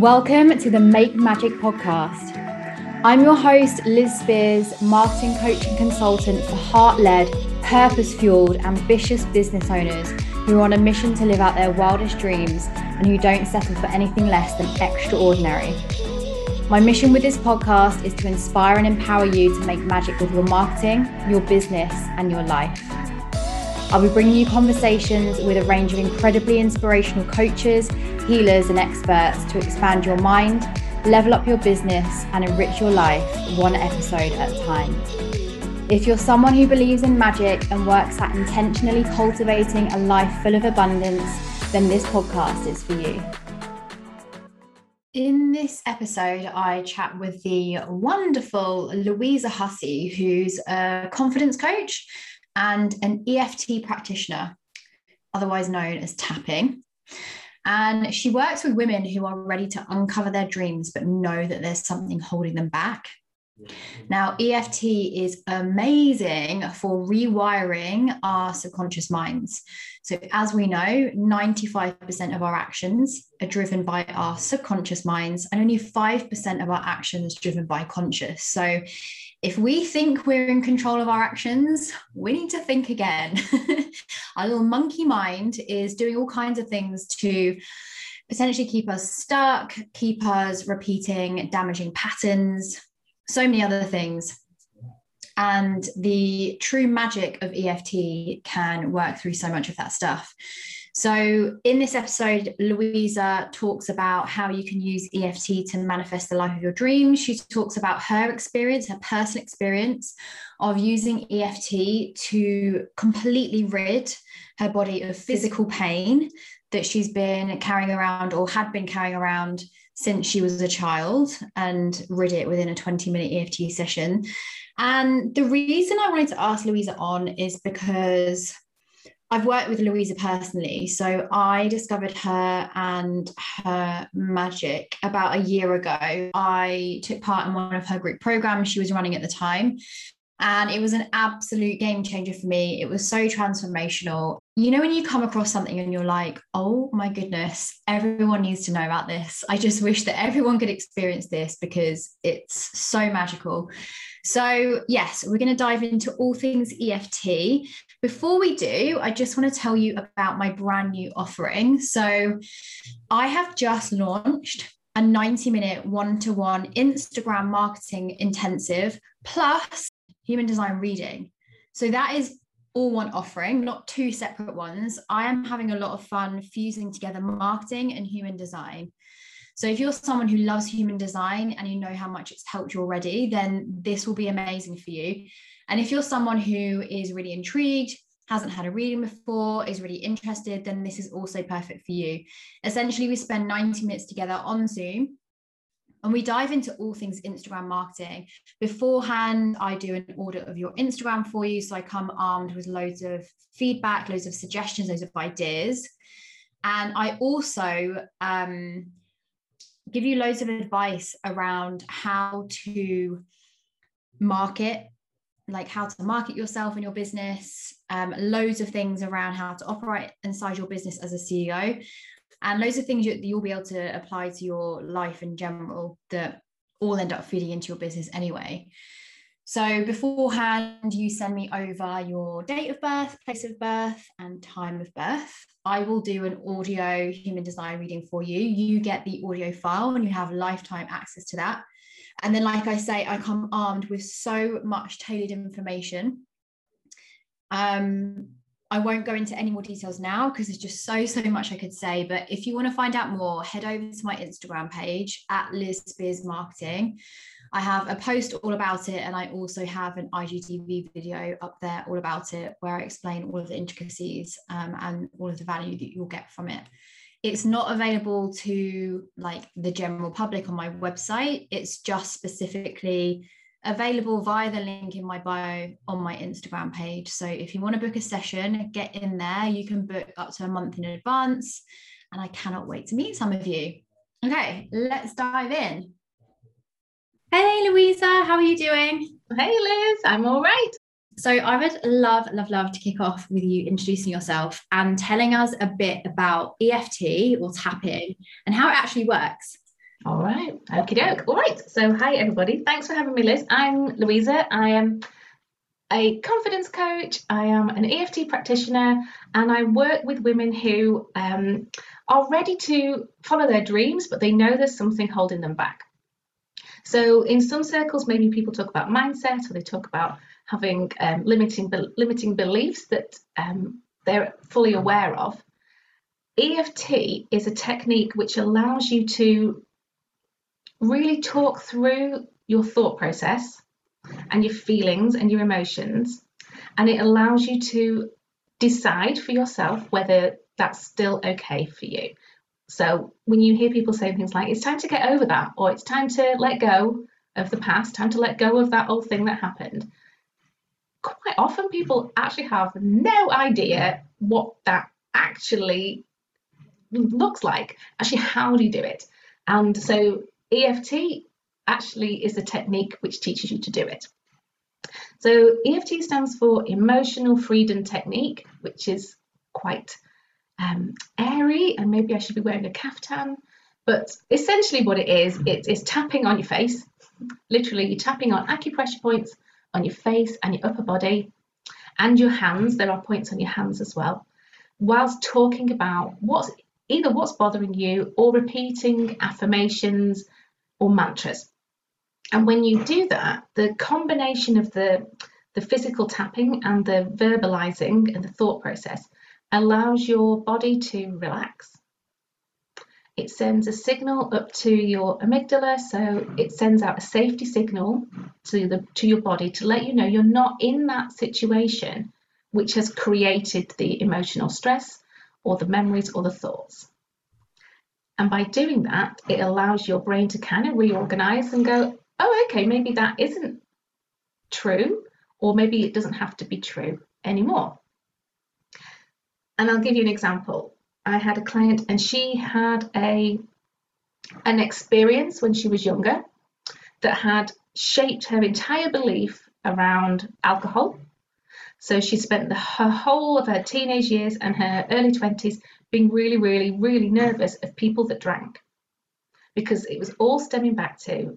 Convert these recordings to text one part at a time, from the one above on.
Welcome to the Make Magic podcast. I'm your host, Liz Spears, marketing coach and consultant for heart led, purpose fueled, ambitious business owners who are on a mission to live out their wildest dreams and who don't settle for anything less than extraordinary. My mission with this podcast is to inspire and empower you to make magic with your marketing, your business, and your life. I'll be bringing you conversations with a range of incredibly inspirational coaches healers, and experts to expand your mind, level up your business, and enrich your life one episode at a time. If you're someone who believes in magic and works at intentionally cultivating a life full of abundance, then this podcast is for you. In this episode, I chat with the wonderful Louisa Hussey, who's a confidence coach and an EFT practitioner, otherwise known as tapping. And she works with women who are ready to uncover their dreams, but know that there's something holding them back. Now, EFT is amazing for rewiring our subconscious minds. So, as we know, 95% of our actions are driven by our subconscious minds, and only 5% of our actions driven by conscious. So, if we think we're in control of our actions, we need to think again. our little monkey mind is doing all kinds of things to potentially keep us stuck, keep us repeating damaging patterns, so many other things. And the true magic of EFT can work through so much of that stuff. So, in this episode, Louisa talks about how you can use EFT to manifest the life of your dreams. She talks about her experience, her personal experience of using EFT to completely rid her body of physical pain that she's been carrying around or had been carrying around since she was a child and rid it within a 20 minute EFT session. And the reason I wanted to ask Louisa on is because I've worked with Louisa personally. So I discovered her and her magic about a year ago. I took part in one of her group programs she was running at the time. And it was an absolute game changer for me. It was so transformational. You know, when you come across something and you're like, oh my goodness, everyone needs to know about this. I just wish that everyone could experience this because it's so magical. So, yes, we're going to dive into all things EFT. Before we do, I just want to tell you about my brand new offering. So, I have just launched a 90 minute one to one Instagram marketing intensive plus human design reading. So, that is all one offering, not two separate ones. I am having a lot of fun fusing together marketing and human design. So if you're someone who loves human design and you know how much it's helped you already, then this will be amazing for you. And if you're someone who is really intrigued, hasn't had a reading before, is really interested, then this is also perfect for you. Essentially, we spend 90 minutes together on Zoom and we dive into all things Instagram marketing. Beforehand, I do an audit of your Instagram for you. So I come armed with loads of feedback, loads of suggestions, loads of ideas. And I also um, give you loads of advice around how to market like how to market yourself and your business um, loads of things around how to operate inside your business as a ceo and loads of things you, you'll be able to apply to your life in general that all end up feeding into your business anyway so beforehand, you send me over your date of birth, place of birth, and time of birth. I will do an audio human design reading for you. You get the audio file and you have lifetime access to that. And then, like I say, I come armed with so much tailored information. Um, I won't go into any more details now because there's just so, so much I could say. But if you want to find out more, head over to my Instagram page at Liz Spears Marketing. I have a post all about it, and I also have an IGTV video up there all about it, where I explain all of the intricacies um, and all of the value that you'll get from it. It's not available to like the general public on my website. It's just specifically available via the link in my bio on my Instagram page. So if you want to book a session, get in there. You can book up to a month in advance. And I cannot wait to meet some of you. Okay, let's dive in. Hey, Louisa, how are you doing? Hey, Liz, I'm all right. So, I would love, love, love to kick off with you introducing yourself and telling us a bit about EFT or tapping and how it actually works. All right. Okie doke. All right. So, hi, everybody. Thanks for having me, Liz. I'm Louisa. I am a confidence coach. I am an EFT practitioner, and I work with women who um, are ready to follow their dreams, but they know there's something holding them back. So, in some circles, maybe people talk about mindset or they talk about having um, limiting, limiting beliefs that um, they're fully aware of. EFT is a technique which allows you to really talk through your thought process and your feelings and your emotions, and it allows you to decide for yourself whether that's still okay for you. So when you hear people say things like, it's time to get over that, or it's time to let go of the past, time to let go of that old thing that happened, quite often people actually have no idea what that actually looks like. Actually, how do you do it? And so EFT actually is a technique which teaches you to do it. So EFT stands for Emotional Freedom Technique, which is quite um, airy, and maybe I should be wearing a caftan. But essentially, what it is, it is tapping on your face. Literally, you're tapping on acupressure points on your face and your upper body and your hands. There are points on your hands as well, whilst talking about what's either what's bothering you or repeating affirmations or mantras. And when you do that, the combination of the, the physical tapping and the verbalizing and the thought process allows your body to relax. It sends a signal up to your amygdala, so it sends out a safety signal to the to your body to let you know you're not in that situation which has created the emotional stress or the memories or the thoughts. And by doing that, it allows your brain to kind of reorganize and go, oh, okay, maybe that isn't true, or maybe it doesn't have to be true anymore. And I'll give you an example. I had a client and she had a an experience when she was younger that had shaped her entire belief around alcohol. So she spent the, her whole of her teenage years and her early 20s being really, really, really nervous of people that drank because it was all stemming back to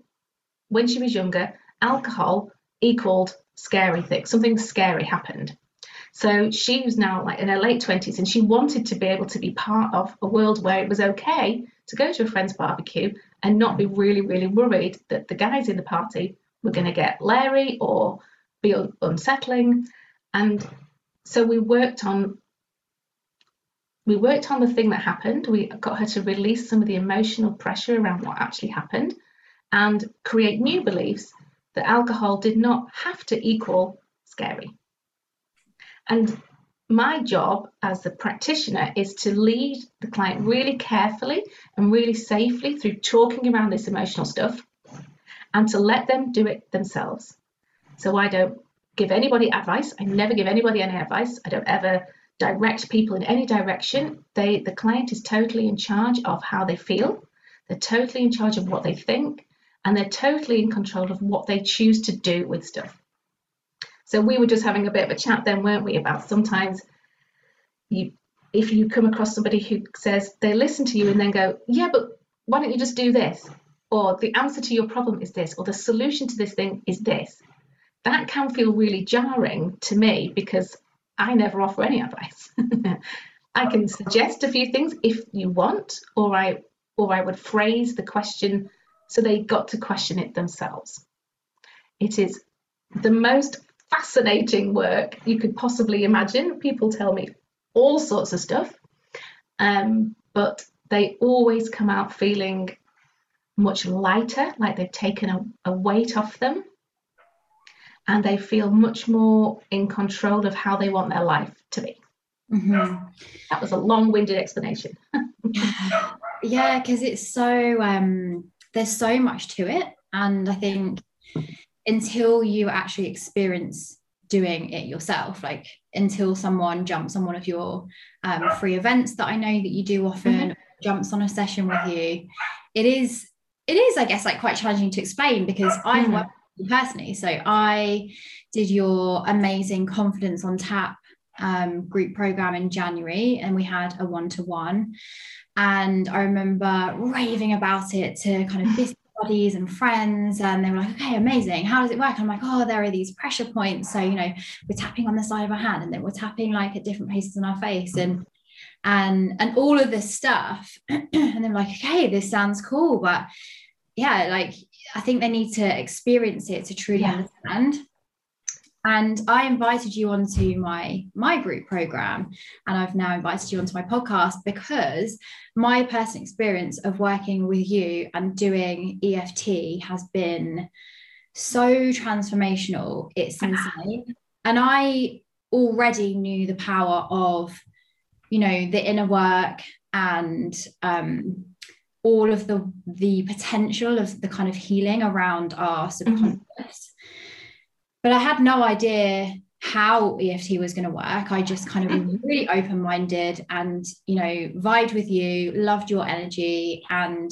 when she was younger, alcohol equaled scary things, something scary happened. So she was now like in her late 20s and she wanted to be able to be part of a world where it was okay to go to a friend's barbecue and not be really, really worried that the guys in the party were going to get Larry or be unsettling. And so we worked on we worked on the thing that happened. We got her to release some of the emotional pressure around what actually happened and create new beliefs that alcohol did not have to equal scary. And my job as the practitioner is to lead the client really carefully and really safely through talking around this emotional stuff and to let them do it themselves. So I don't give anybody advice. I never give anybody any advice. I don't ever direct people in any direction. They the client is totally in charge of how they feel. They're totally in charge of what they think and they're totally in control of what they choose to do with stuff. So we were just having a bit of a chat then, weren't we, about sometimes you if you come across somebody who says they listen to you and then go, yeah, but why don't you just do this? Or the answer to your problem is this, or the solution to this thing is this. That can feel really jarring to me because I never offer any advice. I can suggest a few things if you want, or I or I would phrase the question so they got to question it themselves. It is the most fascinating work you could possibly imagine. People tell me all sorts of stuff, um, but they always come out feeling much lighter, like they've taken a, a weight off them and they feel much more in control of how they want their life to be. Mm-hmm. That was a long-winded explanation. yeah, because it's so um, there's so much to it, and I think until you actually experience doing it yourself, like until someone jumps on one of your um, free events that I know that you do often, mm-hmm. jumps on a session with you, it is it is I guess like quite challenging to explain because i'm mm-hmm. worked personally. So I did your amazing confidence on tap um, group program in January and we had a one to one. And I remember raving about it to kind of business buddies and friends. And they were like, okay, amazing. How does it work? I'm like, oh, there are these pressure points. So, you know, we're tapping on the side of our hand and then we're tapping like at different places on our face and and and all of this stuff. and they're like, okay, this sounds cool. But yeah, like I think they need to experience it to truly yeah. understand and I invited you onto my my group program and I've now invited you onto my podcast because my personal experience of working with you and doing EFT has been so transformational. It's insane. And I already knew the power of you know the inner work and um all of the the potential of the kind of healing around our subconscious. mm-hmm but I had no idea how EFT was going to work. I just kind of was really open minded and, you know, vibed with you, loved your energy, and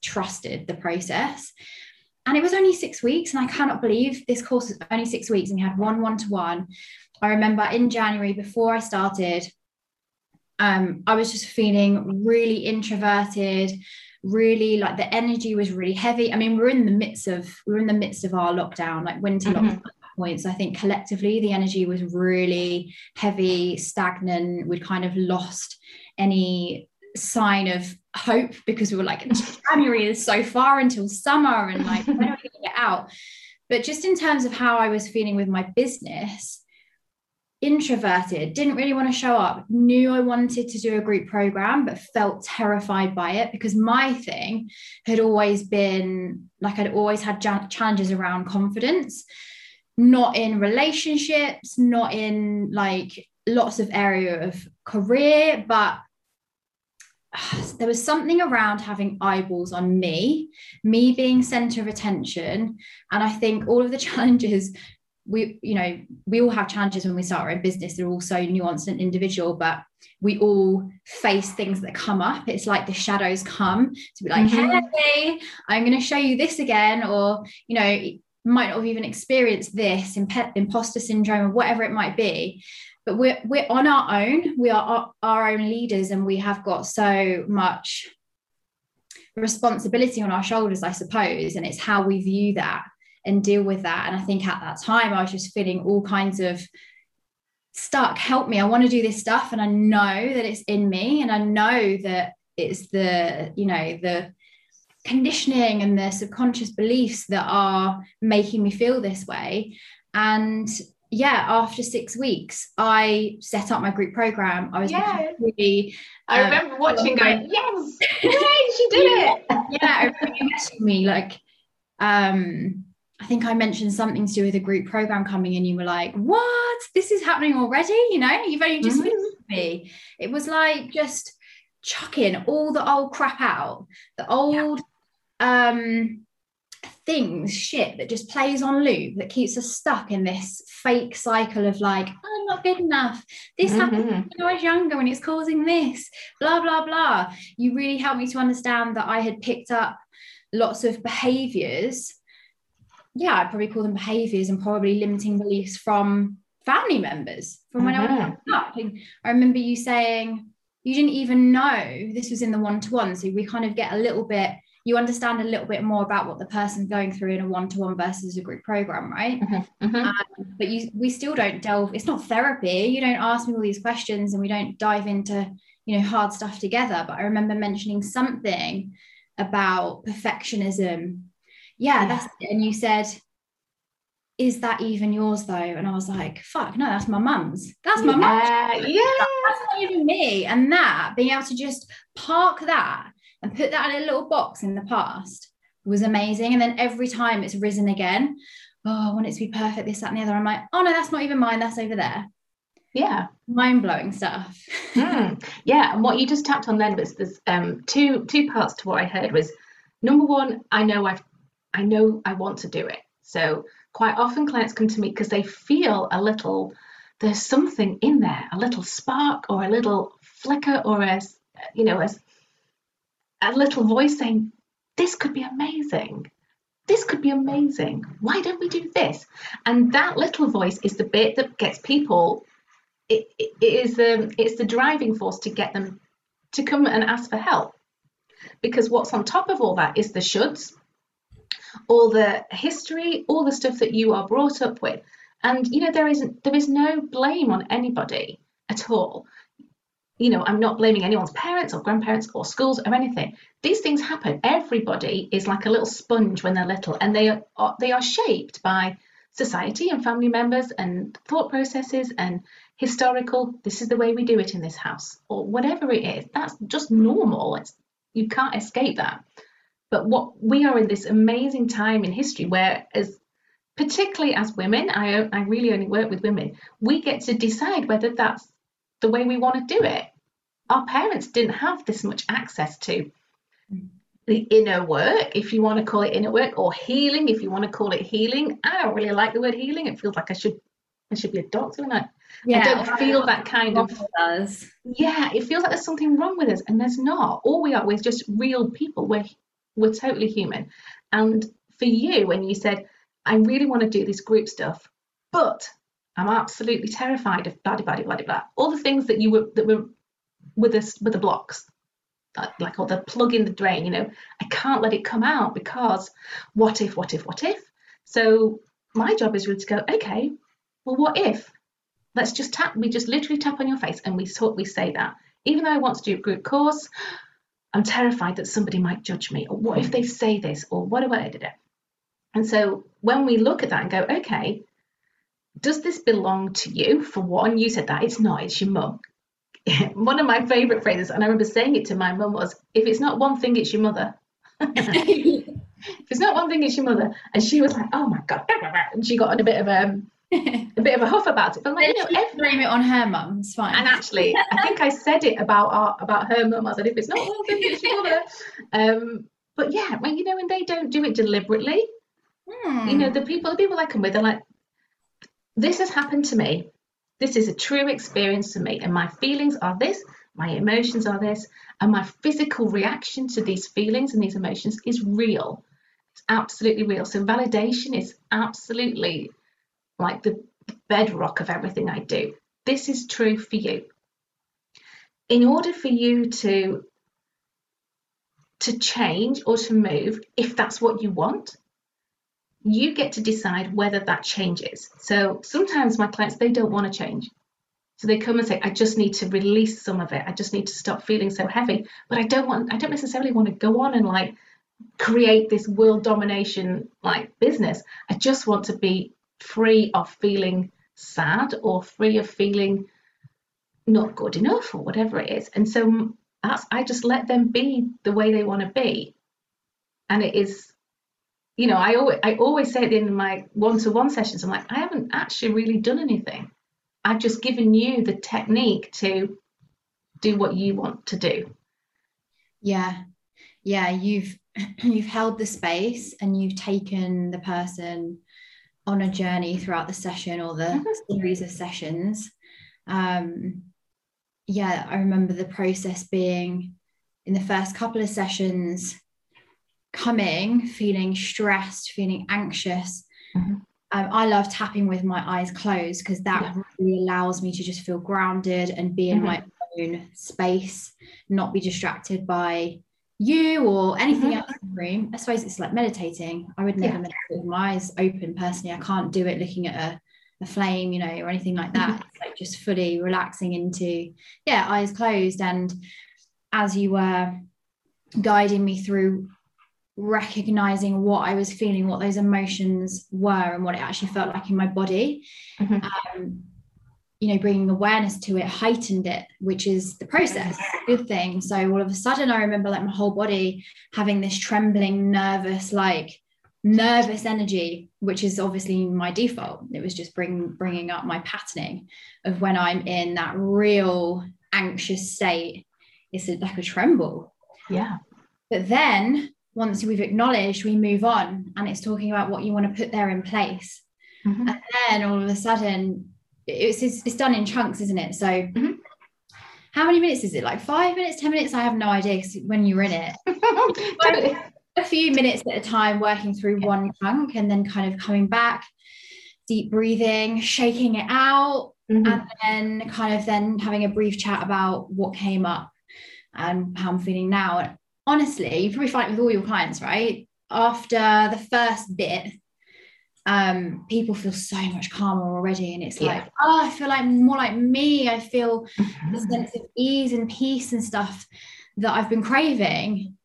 trusted the process. And it was only six weeks. And I cannot believe this course was only six weeks and we had one one to one. I remember in January before I started, um, I was just feeling really introverted, really like the energy was really heavy. I mean, we're in the midst of we're in the midst of our lockdown, like winter mm-hmm. lockdown points. I think collectively the energy was really heavy, stagnant. We'd kind of lost any sign of hope because we were like, January is so far until summer and like, when are we going to get out? But just in terms of how I was feeling with my business, introverted, didn't really want to show up, knew I wanted to do a group program, but felt terrified by it because my thing had always been like I'd always had challenges around confidence not in relationships, not in like lots of area of career, but there was something around having eyeballs on me, me being center of attention. And I think all of the challenges we, you know, we all have challenges when we start our own business. They're all so nuanced and individual, but we all face things that come up. It's like the shadows come to be like, mm-hmm. hey, I'm going to show you this again. Or, you know, might not have even experienced this imp- imposter syndrome or whatever it might be. But we're we're on our own. We are our, our own leaders and we have got so much responsibility on our shoulders i suppose and it's how we view that and deal with that. And i think at that time i was just feeling all kinds of stuck help me i want to do this stuff. And i know that it's in me and i know that it's the you know the conditioning and the subconscious beliefs that are making me feel this way. And yeah, after six weeks, I set up my group program. I was yeah. really. I um, remember watching, going, "Yes, yay, she did it!" yeah, I remember you messaging me like, um, I think I mentioned something to do with a group program coming, and you were like, "What? This is happening already?" You know, you've only just mm-hmm. me. It was like just chucking all the old crap out, the old um, things, shit that just plays on loop that keeps us stuck in this fake cycle of like, oh, I'm not good enough. This mm-hmm. happened when I was younger and it's causing this, blah, blah, blah. You really helped me to understand that I had picked up lots of behaviors. Yeah, I'd probably call them behaviors and probably limiting beliefs from family members from when mm-hmm. I was mm-hmm. up. I remember you saying you didn't even know this was in the one to one. So we kind of get a little bit you understand a little bit more about what the person's going through in a one-to-one versus a group program right mm-hmm, mm-hmm. Um, but you we still don't delve it's not therapy you don't ask me all these questions and we don't dive into you know hard stuff together but i remember mentioning something about perfectionism yeah, yeah. that's it. and you said is that even yours though? And I was like, fuck, no, that's my mum's. That's my yeah, mum's. Yeah. That's not even me. And that, being able to just park that and put that in a little box in the past was amazing. And then every time it's risen again, oh, I want it to be perfect, this, that, and the other. I'm like, oh no, that's not even mine, that's over there. Yeah. Mind blowing stuff. mm. Yeah. And what you just tapped on then was there's um two two parts to what I heard was number one, I know I've I know I want to do it. So quite often clients come to me because they feel a little there's something in there, a little spark or a little flicker or a you know, a a little voice saying, This could be amazing. This could be amazing. Why don't we do this? And that little voice is the bit that gets people it, it is um, it's the driving force to get them to come and ask for help because what's on top of all that is the shoulds all the history all the stuff that you are brought up with and you know there isn't there is no blame on anybody at all you know i'm not blaming anyone's parents or grandparents or schools or anything. These things happen. Everybody is like a little sponge when they're little and they are they are shaped by society and family members and thought processes and historical this is the way we do it in this house or whatever it is. That's just normal. It's you can't escape that. But what we are in this amazing time in history where as particularly as women i i really only work with women we get to decide whether that's the way we want to do it our parents didn't have this much access to the inner work, if you want to call it inner work, or healing, if you want to call it healing. I don't really like the word healing. It feels like I should I should be a doctor, and I, yeah, I don't feel that kind of. Yeah, it feels like there's something wrong with us, and there's not. All we are, we're just real people. We're we're totally human. And for you, when you said, "I really want to do this group stuff," but I'm absolutely terrified of blah blah blah blah blah. All the things that you were that were with us with the blocks like or the plug in the drain you know? I can't let it come out because what if what if what if? So my job is really to go okay well what if? Let's just tap we just literally tap on your face and we sort we say that. Even though i want to do a group course i'm terrified that somebody might judge me. Or what if they say this? Or what if i did it and so when we look at that and go okay does this belong to you? For one you said that. It's not. It's your mum one of my favorite phrases, and I remember saying it to my mum was, "If it's not one thing, it's your mother." if it's not one thing, it's your mother. And she was like, "Oh my god!" And she got on a bit of a a bit of a huff about it. But like, you know, every... blame it on her mum. It's fine. And actually, I think I said it about our, about her mum. I said, "If it's not one thing, it's your mother." Um, but yeah, well, you know, when they don't do it deliberately, hmm. you know, the people the people I come with are like, "This has happened to me." This is a true experience to me, and my feelings are this, my emotions are this, and my physical reaction to these feelings and these emotions is real. It's absolutely real. So, validation is absolutely like the bedrock of everything I do. This is true for you. In order for you to to change or to move, if that's what you want, you get to decide whether that changes. So sometimes my clients, they don't want to change. So they come and say, I just need to release some of it. I just need to stop feeling so heavy. But I don't want, I don't necessarily want to go on and like create this world domination like business. I just want to be free of feeling sad or free of feeling not good enough or whatever it is. And so that's, I just let them be the way they want to be. And it is you know, I always I always say at the end of my one-to-one sessions, I'm like, I haven't actually really done anything. I've just given you the technique to do what you want to do. Yeah. Yeah, you've you've held the space and you've taken the person on a journey throughout the session or the mm-hmm. series of sessions. Um yeah, I remember the process being in the first couple of sessions coming feeling stressed, feeling anxious, mm-hmm. um, I love tapping with my eyes closed because that yeah. really allows me to just feel grounded and be in mm-hmm. my own space, not be distracted by you or anything mm-hmm. else in the room. I suppose it's like meditating. I would never yeah. meditate with my eyes open personally. I can't do it looking at a, a flame, you know, or anything like that. Mm-hmm. Like just fully relaxing into, yeah, eyes closed. And as you were guiding me through recognizing what I was feeling, what those emotions were, and what it actually felt like in my body. Mm-hmm. Um, you know, bringing awareness to it heightened it, which is the process, good thing. So all of a sudden, I remember like my whole body having this trembling, nervous, like nervous energy, which is obviously my default. It was just bring, bringing up my patterning of when I'm in that real anxious state. It's like a tremble. Yeah. But then once we've acknowledged, we move on and it's talking about what you want to put there in place. Mm-hmm. And then all of a sudden, it's, it's, done in chunks, isn't it? So, mm-hmm. how many minutes is it? Like five minutes, 10 minutes? I have no idea when you're in it. a few minutes at a time, working through one chunk and then kind of coming back, deep breathing, shaking it out, mm-hmm. and then kind of then having a brief chat about what came up and how I'm feeling now. Honestly, you probably find it with all your clients, right? After the first bit, um, people feel so much calmer already. And it's yeah. like, oh, I feel like more like me. I feel mm-hmm. the sense of ease and peace and stuff that I've been craving.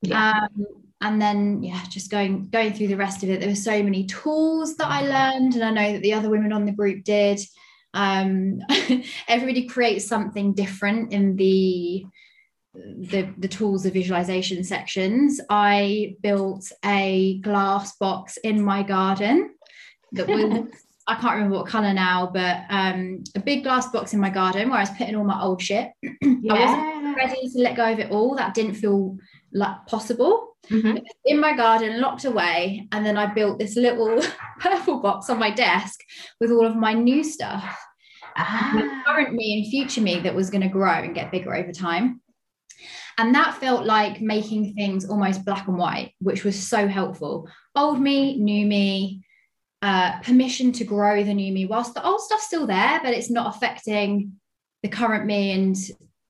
Yeah. Um, and then yeah just going going through the rest of it there were so many tools that i learned and i know that the other women on the group did um, everybody creates something different in the the the tools of visualization sections i built a glass box in my garden that was I can't remember what color now, but um, a big glass box in my garden where I was putting all my old shit. Yeah. I wasn't ready to let go of it all. That didn't feel like possible. Mm-hmm. In my garden, locked away, and then I built this little purple box on my desk with all of my new stuff. Ah. Current me and future me that was going to grow and get bigger over time. And that felt like making things almost black and white, which was so helpful. Old me, new me, uh, permission to grow the new me, whilst the old stuff's still there, but it's not affecting the current me and,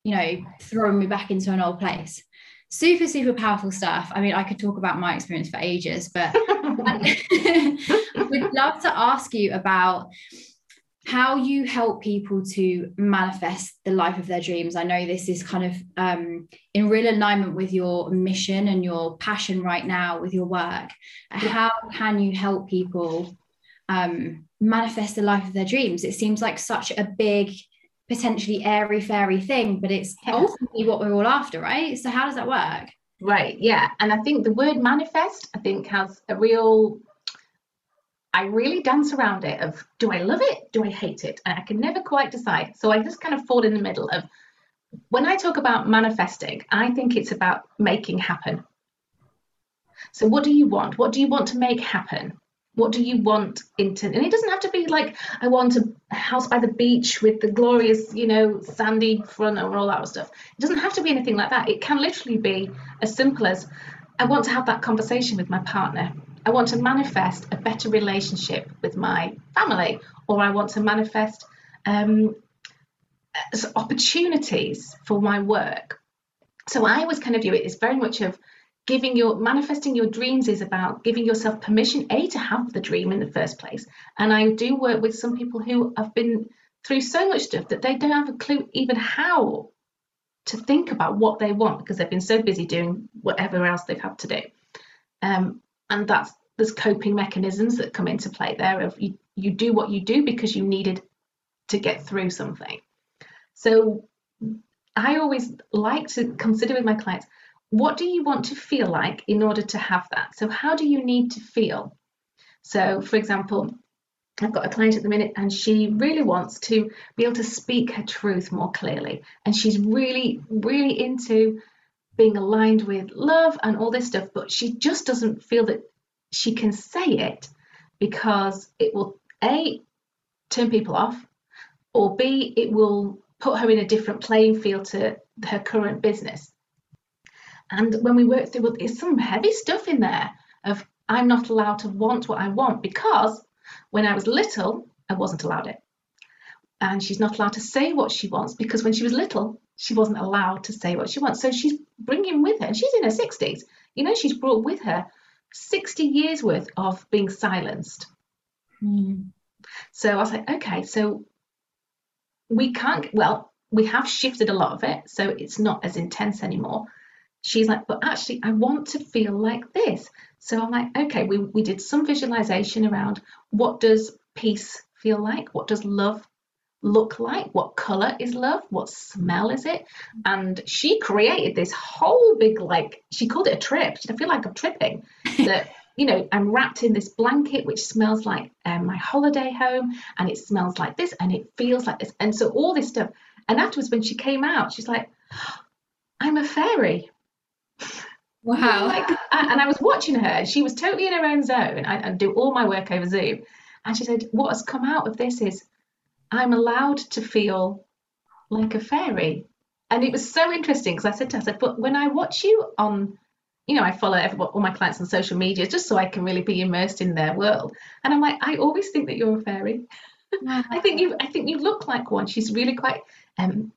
you know, throwing me back into an old place. Super, super powerful stuff. I mean, I could talk about my experience for ages, but I would love to ask you about how you help people to manifest the life of their dreams. I know this is kind of um, in real alignment with your mission and your passion right now with your work. How can you help people um, manifest the life of their dreams? It seems like such a big, potentially airy fairy thing, but it's ultimately what we're all after, right? So, how does that work? Right, yeah. And I think the word manifest, I think, has a real I really dance around it of do I love it? Do I hate it? And I can never quite decide. So I just kind of fall in the middle of when I talk about manifesting, I think it's about making happen. So what do you want? What do you want to make happen? What do you want into and it doesn't have to be like I want a house by the beach with the glorious, you know, sandy front and all that stuff. It doesn't have to be anything like that. It can literally be as simple as I want to have that conversation with my partner I want to manifest a better relationship with my family, or I want to manifest um, opportunities for my work. So I always kind of view it as very much of giving your manifesting your dreams is about giving yourself permission a to have the dream in the first place and i do work with some people who have been through so much stuff that they don't have a clue even how to think about what they want because they've been so busy doing whatever else they've had to do um, and that's there's coping mechanisms that come into play there of you, you do what you do because you needed to get through something so i always like to consider with my clients what do you want to feel like in order to have that so how do you need to feel so for example I've got a client at the minute and she really wants to be able to speak her truth more clearly. And she's really, really into being aligned with love and all this stuff, but she just doesn't feel that she can say it because it will a turn people off or b it will put her in a different playing field to her current business. And when we work through well, there's some heavy stuff in there of i'm not allowed to want what i want because when i was little i wasn't allowed it and she's not allowed to say what she wants because when she was little she wasn't allowed to say what she wants so she's bringing with her and she's in her 60s you know she's brought with her 60 years worth of being silenced. Mm. So I was like, okay, so we can't, well, we have shifted a lot of it, so it's not as intense anymore. She's like, but actually, I want to feel like this. So I'm like, okay, we, we did some visualization around what does peace feel like? What does love look like? What color is love? What smell is it? And she created this whole big, like, she called it a trip. I feel like I'm tripping. That, you know, I'm wrapped in this blanket which smells like um, my holiday home and it smells like this and it feels like this. And so all this stuff. And afterwards, when she came out, she's like, I'm a fairy. Wow. like, and I was watching her. She was totally in her own zone. I, I do all my work over Zoom. And she said, What has come out of this is I'm allowed to feel like a fairy. And it was so interesting because I said to her, I said, but when I watch you on, you know, I follow all my clients on social media just so I can really be immersed in their world. And I'm like, I always think that you're a fairy. I think you I think you look like one. She's really quite um,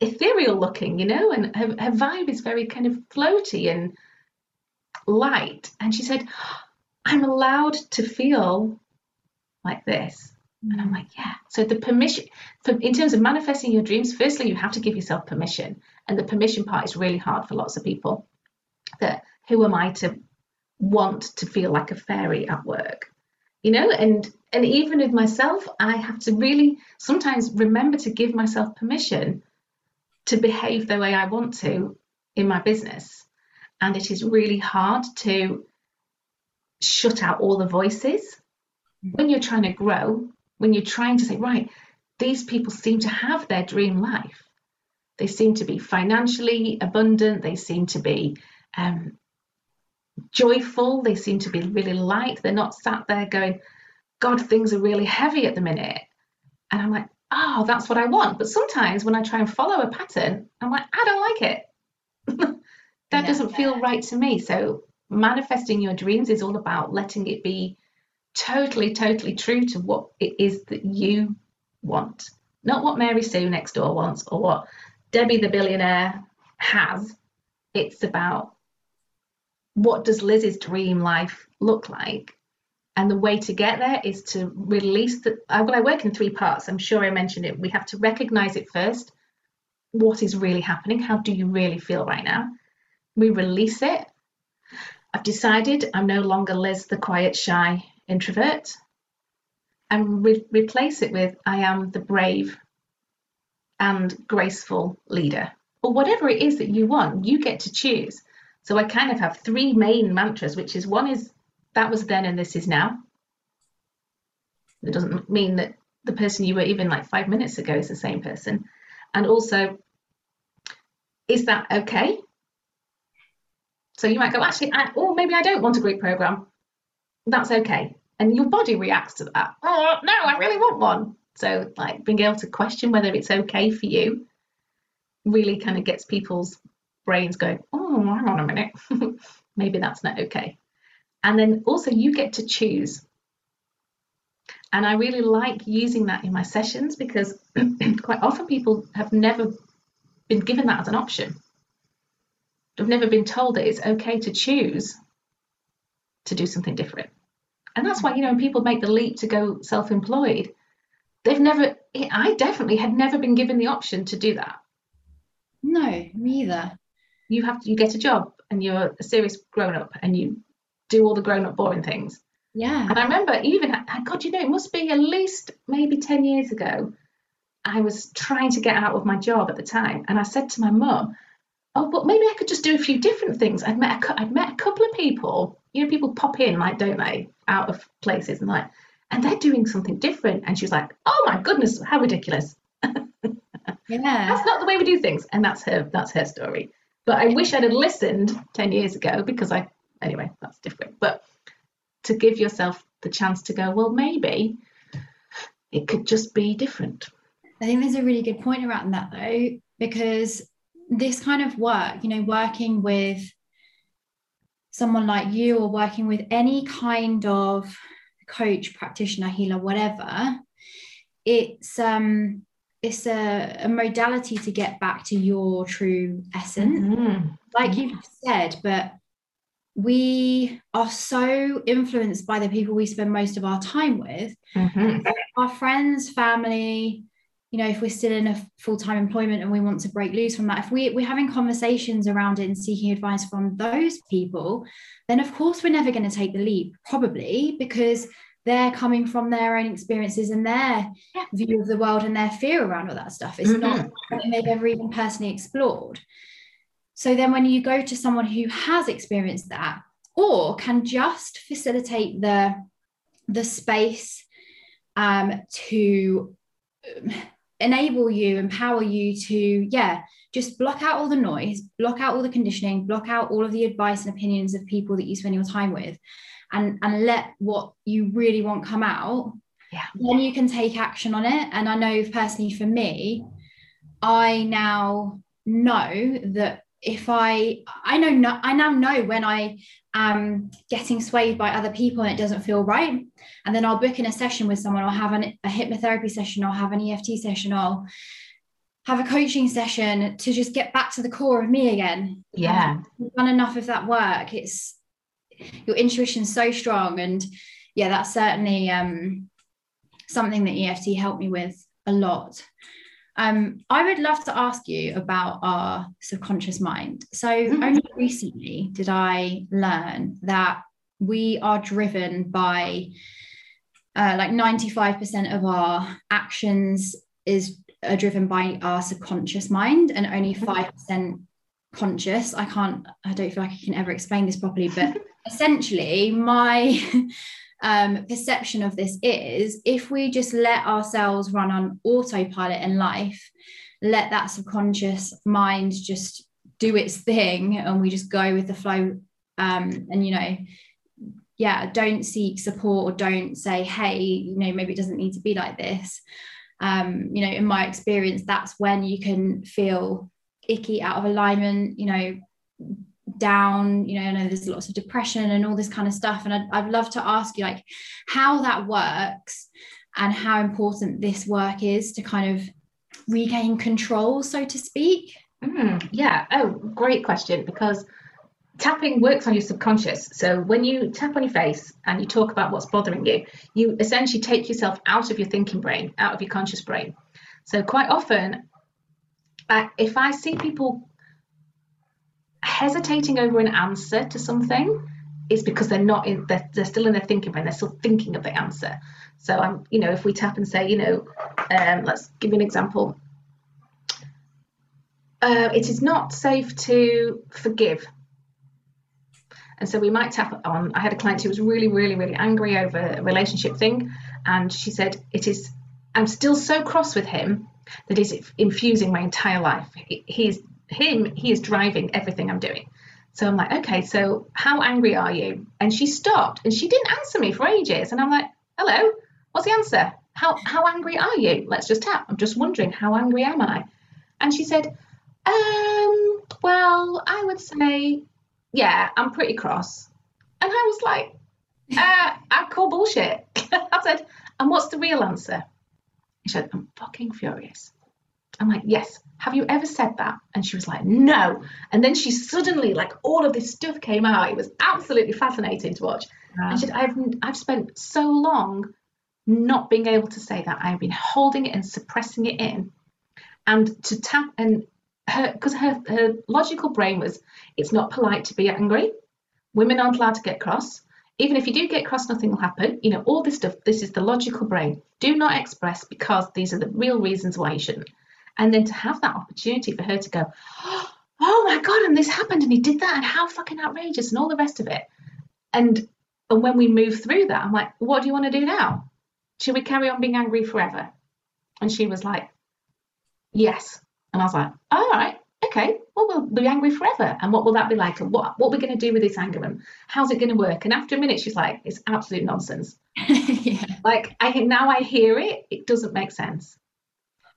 ethereal looking, you know, and her, her vibe is very kind of floaty and light. And she said, I'm allowed to feel like this. Mm. And I'm mm. like, yeah. So the permission, for, in terms of manifesting your dreams, firstly, you have to give yourself permission. And the permission part is really hard for lots of people. That who am I to want to feel like a fairy at work? You know, and and even with myself, I have to really sometimes remember to give myself permission to behave the way I want to in my business. And it is really hard to shut out all the voices when you're trying to grow, when you're trying to say, right, these people seem to have their dream life. They seem to be financially abundant. They seem to be um, joyful. They seem to be really light. They're not sat there going, God, things are really heavy at the minute. And I'm like, oh, that's what I want. But sometimes when I try and follow a pattern, I'm like, I don't like it. that doesn't feel right to me. So manifesting your dreams is all about letting it be totally, totally true to what it is that you want, not what Mary Sue next door wants or what Debbie the billionaire has. It's about what does Liz's dream life look like and the way to get there is to release the. Uh, well, I work in three parts. I'm sure I mentioned it. We have to recognize it first. What is really happening? How do you really feel right now? We release it. I've decided I'm no longer Liz, the quiet, shy introvert, and re- replace it with I am the brave and graceful leader, or whatever it is that you want. You get to choose. So I kind of have three main mantras, which is one is that was then and this is now. It doesn't mean that the person you were even like five minutes ago is the same person. And also, is that okay? So you might go, actually, I, or maybe I don't want a group program. That's okay. And your body reacts to that. Oh, no, I really want one. So, like, being able to question whether it's okay for you really kind of gets people's brains going, oh, hang on a minute. maybe that's not okay. And then also you get to choose. And I really like using that in my sessions because quite often people have never been given that as an option. They've never been told that it's okay to choose to do something different. And that's why, you know, when people make the leap to go self employed, they've never, I definitely had never been given the option to do that. No, me either. You have to, you get a job and you're a serious grown up and you do all the grown up boring things. Yeah. And I remember even, God, you know, it must be at least maybe 10 years ago. I was trying to get out of my job at the time. And I said to my mum, oh, but maybe I could just do a few different things. I'd met a, I'd met a couple of people, you know, people pop in, like, don't they, out of places and like, and they're doing something different. And she was like, oh my goodness, how ridiculous. yeah. That's not the way we do things. And that's her, that's her story. But I wish I'd have listened 10 years ago because I anyway, that's different. But to give yourself the chance to go, well, maybe it could just be different. I think there's a really good point around that though, because this kind of work, you know, working with someone like you or working with any kind of coach, practitioner, healer, whatever, it's um it's a, a modality to get back to your true essence. Mm-hmm. Like you've said, but we are so influenced by the people we spend most of our time with mm-hmm. our friends family you know if we're still in a full-time employment and we want to break loose from that if we, we're having conversations around it and seeking advice from those people then of course we're never going to take the leap probably because they're coming from their own experiences and their yeah. view of the world and their fear around all that stuff it's mm-hmm. not something they've ever even personally explored so then when you go to someone who has experienced that or can just facilitate the the space um, to um, enable you, empower you to, yeah, just block out all the noise, block out all the conditioning, block out all of the advice and opinions of people that you spend your time with, and and let what you really want come out. Yeah. Then you can take action on it. And I know personally for me, I now know that if I I know no, I now know when I am getting swayed by other people and it doesn't feel right. And then I'll book in a session with someone, or have an, a hypnotherapy session, or have an EFT session, or have a coaching session to just get back to the core of me again. Yeah. I've done enough of that work. It's your intuition's so strong. And yeah, that's certainly um, something that EFT helped me with a lot. Um, I would love to ask you about our subconscious mind. So, mm-hmm. only recently did I learn that we are driven by uh, like 95% of our actions is are driven by our subconscious mind and only 5% mm-hmm. conscious. I can't, I don't feel like I can ever explain this properly, but essentially, my um, perception of this is if we just let ourselves run on autopilot in life, let that subconscious mind just do its thing and we just go with the flow um, and you know yeah don't seek support or don't say hey you know maybe it doesn't need to be like this. Um, you know in my experience that's when you can feel icky out of alignment you know down you know i know there's lots of depression and all this kind of stuff. And I'd, I'd love to ask you like how that works and how important this work is to kind of regain control so to speak. Mm, yeah. Oh great question because tapping works on your subconscious. So when you tap on your face and you talk about what's bothering you you essentially take yourself out of your thinking brain out of your conscious brain. So quite often if i see people hesitating over an answer to something is because they're not in they're, they're still in their thinking brain they're still thinking of the answer. So i'm you know if we tap and say you know um, let's give you an example. Uh, it is not safe to forgive. And so we might tap on i had a client who was really really really angry over a relationship thing and she said it is i'm still so cross with him that is infusing my entire life. He's him, he is driving everything I'm doing. So I'm like, okay, so how angry are you? And she stopped and she didn't answer me for ages. And I'm like, hello, what's the answer? How how angry are you? Let's just tap. I'm just wondering, how angry am I? And she said, um, well, I would say, yeah, I'm pretty cross. And I was like, uh, I call bullshit. I said, and what's the real answer? She said, I'm fucking furious. I'm like, yes, have you ever said that? And she was like, no. And then she suddenly, like, all of this stuff came out. It was absolutely fascinating to watch. And she said, I've, I've spent so long not being able to say that. I've been holding it and suppressing it in. And to tap, and her, because her, her logical brain was, it's not polite to be angry. Women aren't allowed to get cross. Even if you do get cross, nothing will happen. You know, all this stuff, this is the logical brain. Do not express because these are the real reasons why you shouldn't. And then to have that opportunity for her to go, oh my God, and this happened and he did that and how fucking outrageous and all the rest of it. And and when we move through that, I'm like, what do you want to do now? Should we carry on being angry forever? And she was like, yes. And I was like, all right, okay, well, we'll be angry forever. And what will that be like? And what, what are we going to do with this anger? And how's it going to work? And after a minute, she's like, it's absolute nonsense. yeah. Like, I now I hear it, it doesn't make sense.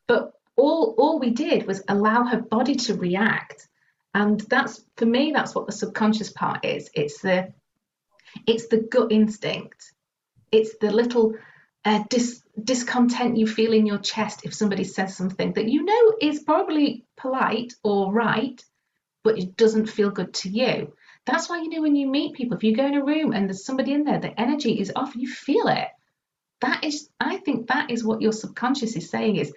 But all all we did was allow her body to react. And that's for me that's what the subconscious part is. It's the it's the gut instinct. It's the little uh, dis, discontent you feel in your chest if somebody says something that you know is probably polite or right but it doesn't feel good to you. That's why you know when you meet people if you go in a room and there's somebody in there the energy is off you feel it. That is i think that is what your subconscious is saying is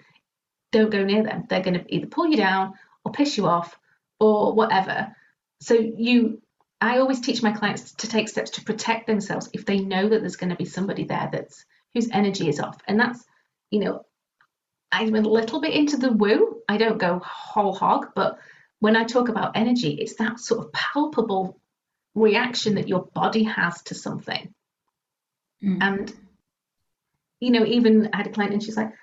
don't go near them. They're going to either pull you down or piss you off or whatever. So you I always teach my clients to take steps to protect themselves if they know that there's going to be somebody there that's whose energy is off. And that's, you know, I'm a little bit into the woo. I don't go whole hog, but when I talk about energy, it's that sort of palpable reaction that your body has to something. Mm. And, you know, even I had a client and she's like,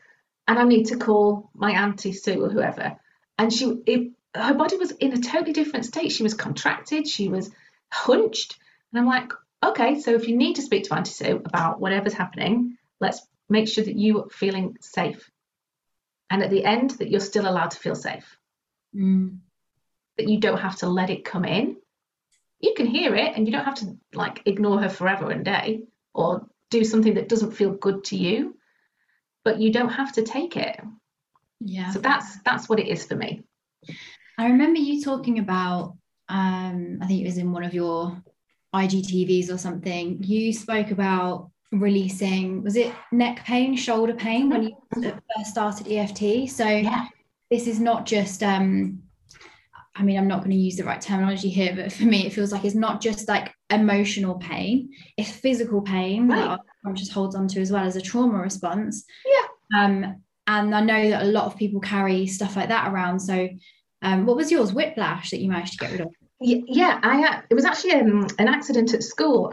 and I need to call my auntie Sue or whoever. And she, it, her body was in a totally different state. She was contracted, she was hunched. And I'm like, okay, so if you need to speak to Auntie Sue about whatever's happening, let's make sure that you are feeling safe. And at the end, that you're still allowed to feel safe. Mm. That you don't have to let it come in. you can hear it and you don't have to like ignore her forever and day or do something that doesn't feel good to you but you don't have to take it. Yeah. So that's that's what it is for me. I remember you talking about um i think it was in one of your igtvs or something. You spoke about releasing was it neck pain shoulder pain when you first started eft so yeah. this is not just um I mean, I'm not going to use the right terminology here, but for me, it feels like it's not just like emotional pain, it's physical pain Right. that our conscious holds on to as well as a trauma response. Yeah. Um, and I know that a lot of people carry stuff like that around. So, um, what was yours? Whiplash that you managed to get rid of? Yeah i uh, it was actually um, an accident at school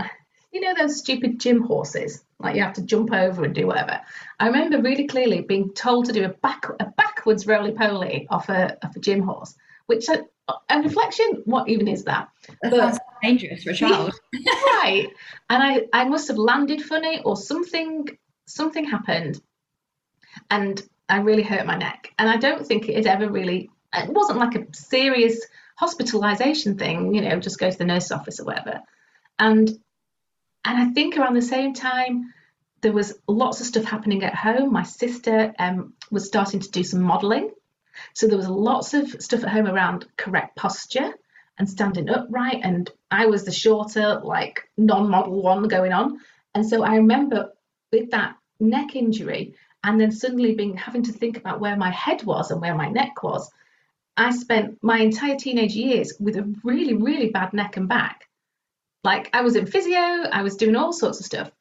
you know those stupid gym horses like you have to jump over and do whatever i remember really clearly being told to do a back a backwards roly-poly off a, off a gym horse which uh, on reflection what even is that? But- sounds dangerous for a child. right. And i i must have landed funny or something something happened. And i really hurt my neck. And i don't think it had ever really it wasn't like a serious hospitalization thing you know just go to the nurse's office or whatever. And and i think around the same time there was lots of stuff happening at home. My sister um, was starting to do some modeling so there was lots of stuff at home around correct posture and standing upright and i was the shorter like non-model one going on. And so i remember with that neck injury and then suddenly being having to think about where my head was and where my neck was i spent my entire teenage years with a really really bad neck and back. Like i was in physio i was doing all sorts of stuff.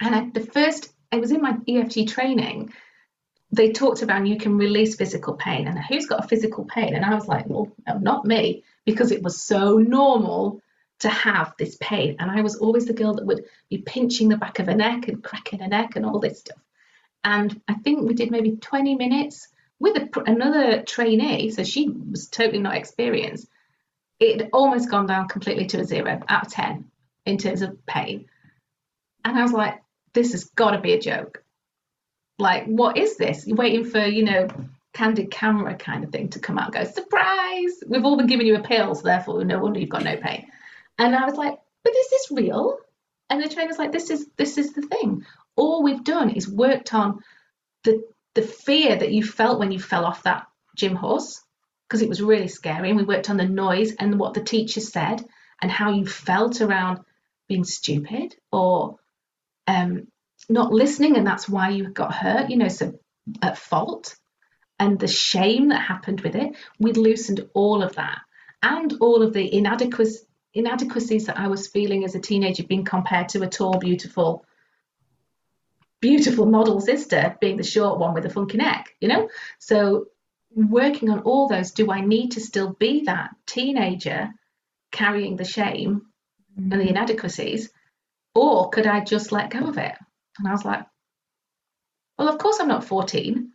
And I, the first i was in my eft training they talked about you can release physical pain. And who's got a physical pain? And i was like well no, not me because it was so normal to have this pain. And i was always the girl that would be pinching the back of her neck and cracking her neck and all this stuff. And i think we did maybe 20 minutes with a, another trainee so she was totally not experienced. It had almost gone down completely to a zero out of 10 in terms of pain. And i was like this has got to be a joke like what is this? You're waiting for you know candid camera kind of thing to come out and go surprise! We've all been giving you a pill so therefore no wonder you've got no pain. And i was like but is this real? And the trainer's like this is this is the thing. All we've done is worked on the the fear that you felt when you fell off that gym horse because it was really scary and we worked on the noise and what the teacher said and how you felt around being stupid or um, not listening and that's why you got hurt you know so at fault. And the shame that happened with it we'd loosened all of that. And all of the inadequacies inadequacies that i was feeling as a teenager being compared to a tall beautiful beautiful model sister being the short one with a funky neck you know? So working on all those do i need to still be that teenager carrying the shame and the mm-hmm. inadequacies or could i just let go of it and I was like, well, of course I'm not 14.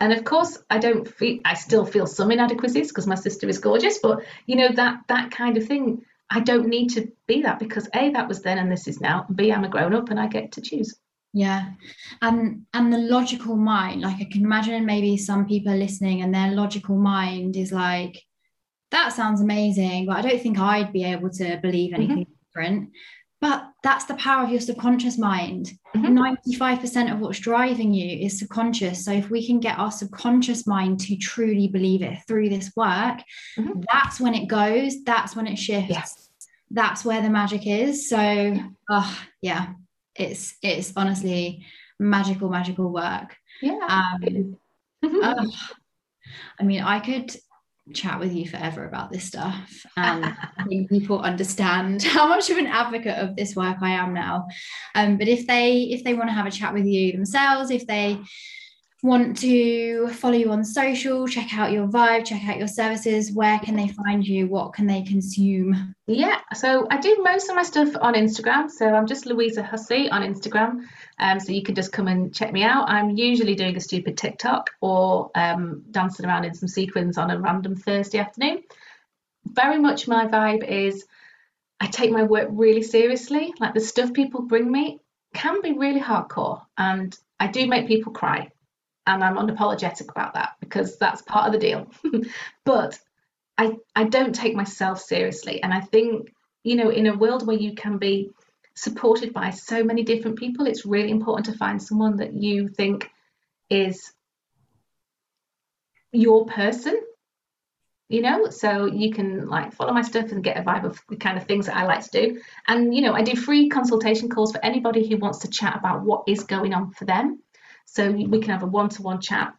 And of course I don't feel I still feel some inadequacies because my sister is gorgeous, but you know, that that kind of thing, I don't need to be that because A, that was then and this is now, B, I'm a grown up and I get to choose. Yeah. And and the logical mind, like I can imagine maybe some people are listening and their logical mind is like, that sounds amazing, but I don't think I'd be able to believe mm-hmm. anything different. But that's the power of your subconscious mind. Mhm. 95% of what's driving you is subconscious. So if we can get our subconscious mind to truly believe it through this work, Mhm. that's when it goes, that's when it shifts. Yes. That's where the magic is. So oh, yeah, it's it's honestly magical, magical work. Yeah. Um, oh, I mean, I could chat with you forever about this stuff. And I think people understand how much of an advocate of this work I am now. Um, but if they if they want to have a chat with you themselves, if they want to follow you on social, check out your vibe, check out your services, where can they find you? What can they consume? Yeah, so I do most of my stuff on Instagram. So I'm just Louisa Hussey on Instagram. Um, so you can just come and check me out. I'm usually doing a stupid TikTok or um, dancing around in some sequins on a random Thursday afternoon. Very much my vibe is I take my work really seriously. Like the stuff people bring me can be really hardcore, and I do make people cry. And I'm unapologetic about that because that's part of the deal. but I, I don't take myself seriously. And I think, you know, in a world where you can be supported by so many different people, it's really important to find someone that you think is your person you know so you can like follow my stuff and get a vibe of the kind of things that i like to do and you know i do free consultation calls for anybody who wants to chat about what is going on for them so we can have a one-to-one chat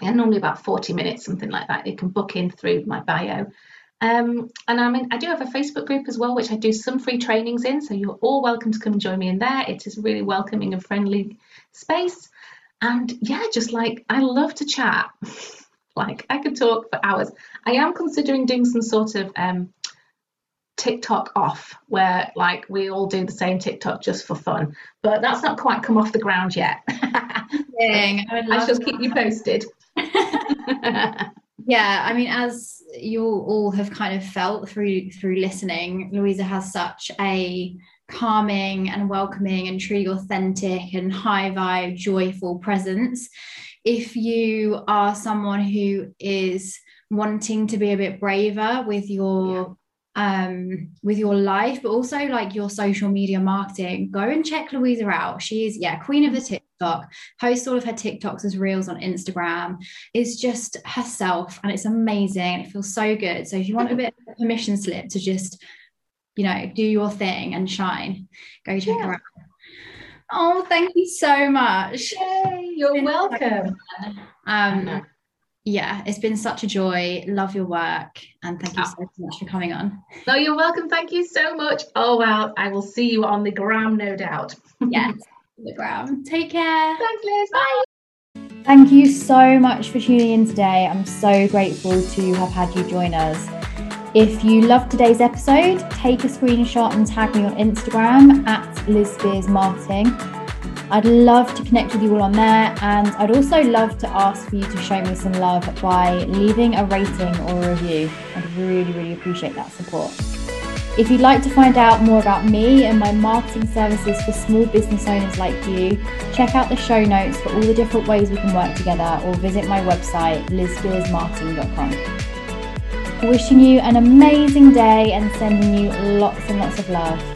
and normally about 40 minutes something like that you can book in through my bio um, and I mean, I do have a Facebook group as well, which I do some free trainings in. So you're all welcome to come and join me in there. It is a really welcoming and friendly space. And yeah, just like I love to chat. like I could talk for hours. I am considering doing some sort of um, TikTok off where like we all do the same TikTok just for fun, but that's not quite come off the ground yet. Dang, I, I shall keep you posted. yeah i mean as you all have kind of felt through through listening louisa has such a calming and welcoming and truly authentic and high vibe joyful presence if you are someone who is wanting to be a bit braver with your um with your life but also like your social media marketing. Go and check louisa out. She is yeah queen of the tiktok. Posts all of her tiktoks as reels on instagram. Is just herself and it's amazing. It feels so good. So if you want a bit of a permission slip to just you know do your thing and shine go check yeah. her out. Oh thank you so much. Yay, you're welcome. um yeah, it's been such a joy. Love your work. And thank you ah. so much for coming on. No, you're welcome. Thank you so much. Oh, well, I will see you on the gram, no doubt. yes, the gram. Take care. Thanks, Liz. Bye. Thank you so much for tuning in today. I'm so grateful to have had you join us. If you loved today's episode, take a screenshot and tag me on Instagram at Liz Spears Marketing. I'd love to connect with you all on there. And I'd also love to ask for you to show me some love by leaving a rating or a review. I'd really, really appreciate that support. If you'd like to find out more about me and my marketing services for small business owners like you, check out the show notes for all the different ways we can work together or visit my website, lizspearsmarketing.com. Wishing you an amazing day and sending you lots and lots of love.